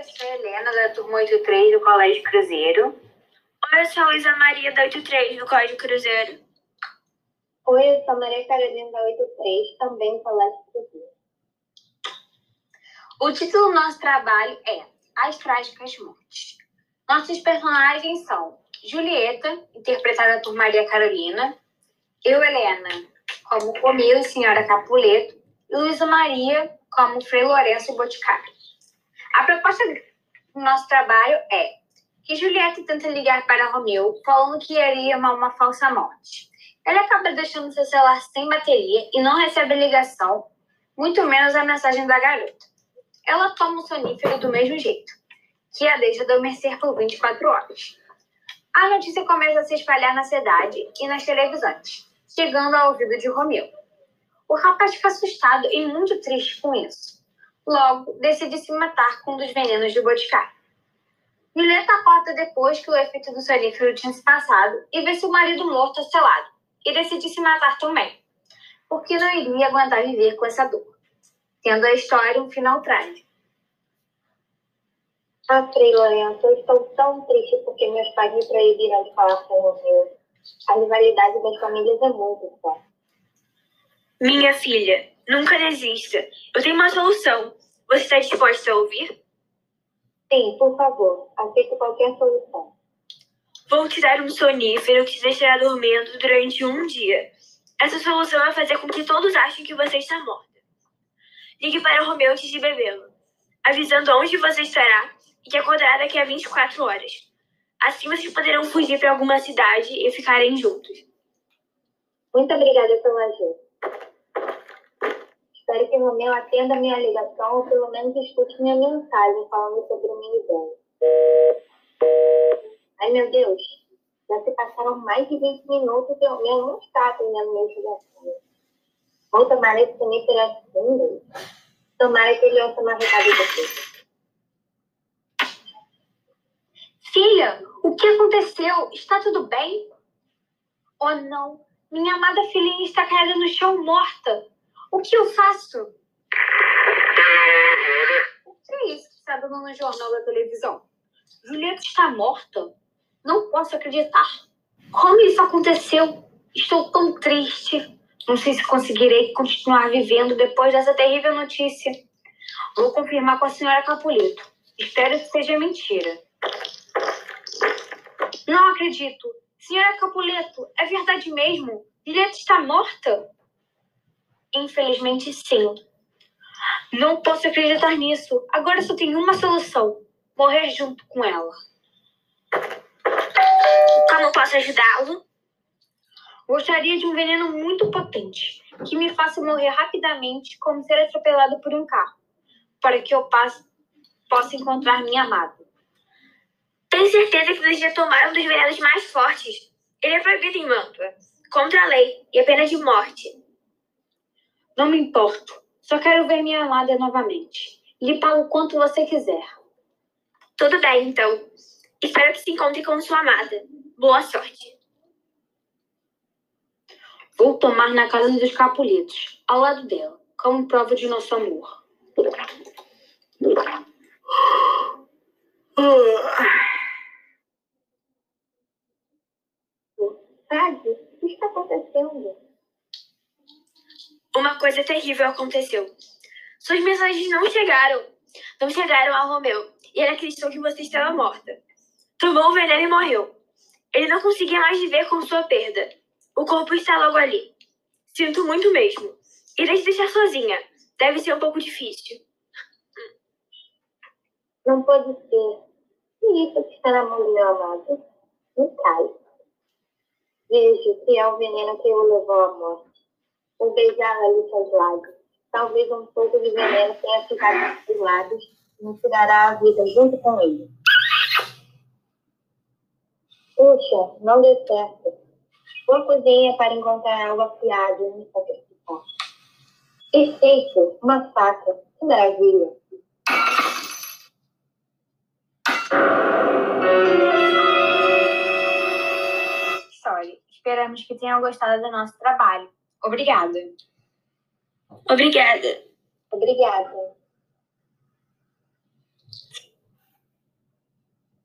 eu sou a Helena, da turma 83 do Colégio Cruzeiro. Oi, eu sou a Luísa Maria, da 83 do Colégio Cruzeiro. Oi, eu sou a Maria Carolina, da 83, também do Colégio Cruzeiro. O título do nosso trabalho é As Trágicas Mortes. Nossos personagens são Julieta, interpretada por Maria Carolina, eu, Helena, como Comilo, Senhora Capuleto, e Luísa Maria, como Frei Lourenço Boticário. A proposta do nosso trabalho é que Julieta tenta ligar para Romeu, falando que iria uma, uma falsa morte. Ele acaba deixando seu celular sem bateria e não recebe ligação, muito menos a mensagem da garota. Ela toma o sonífero do mesmo jeito, que a deixa adormecer por 24 horas. A notícia começa a se espalhar na cidade e nas televisões, chegando ao ouvido de Romeu. O rapaz fica assustado e muito triste com isso. Logo, decide se matar com um dos venenos do boticário. Julieta acorda depois que o efeito do sonífero tinha se passado e vê seu marido morto selado e decide se matar também, porque não iria aguentar viver com essa dor, tendo a história um final trágico. Ah, Lourenço, eu estou tão triste porque meus pais me proibiram de falar com o meu. A rivalidade das famílias é muito forte. Minha filha, nunca desista. Eu tenho uma solução. Você está disposta a ouvir? Sim, por favor, aceito qualquer solução. Vou te dar um sonífero que te deixará dormindo durante um dia. Essa solução é fazer com que todos achem que você está morta. Ligue para Romeu antes de bebê-lo, avisando onde você estará e que acordará daqui a 24 horas. Assim vocês poderão fugir para alguma cidade e ficarem juntos. Muito obrigada pela ajuda. Que Romeu atenda minha ligação ou pelo menos escute minha mensagem falando sobre minha ideia. Ai, meu Deus. Já se passaram mais de 20 minutos e o Romeu não está atendendo minha ligação. Vou tomar esse sonífero assim. Tomara que ele ouça uma recado daqui. Filha, o que aconteceu? Está tudo bem? Oh, não. Minha amada filhinha está caída no chão morta. O que eu faço? O que é isso que está dando no jornal da televisão? Julieta está morta? Não posso acreditar. Como isso aconteceu? Estou tão triste. Não sei se conseguirei continuar vivendo depois dessa terrível notícia. Vou confirmar com a senhora Capuleto. Espero que seja mentira. Não acredito. Senhora Capuleto, é verdade mesmo? Julieta está morta? Infelizmente, sim. Não posso acreditar nisso. Agora só tenho uma solução: morrer junto com ela. Como posso ajudá-lo? Gostaria de um veneno muito potente, que me faça morrer rapidamente, como ser atropelado por um carro, para que eu passe, possa encontrar minha amada. Tenho certeza que deseja tomar um dos venenos mais fortes. Ele é proibido em Mantua, contra a lei e a pena de morte. Não me importo. Só quero ver minha amada novamente. Lhe pago quanto você quiser. Tudo bem, então. Espero que se encontre com sua amada. Boa sorte. Vou tomar na casa dos Capuletos, ao lado dela, como prova de nosso amor. Sabe, o que está acontecendo? Coisa terrível aconteceu. Suas mensagens não chegaram. Não chegaram a Romeu. E ele acreditou que você estava morta. Tomou o veneno e morreu. Ele não conseguia mais viver com sua perda. O corpo está logo ali. Sinto muito mesmo. Irei te deixar sozinha. Deve ser um pouco difícil. Não pode ser. E isso que está na mão do meu amado? Me cai. Que é o veneno que o levou à morte. Vou beijar ali seus lábios. Talvez um pouco de veneno tenha ficado nos lábios e me tirará a vida junto com ele. Puxa, não deu certo. Vou à cozinha para encontrar algo afiado e me sacrificar. Perfeito, uma faca. Que maravilha. Sorry. Esperamos que tenham gostado do nosso trabalho. Obrigada. Obrigada. Obrigada.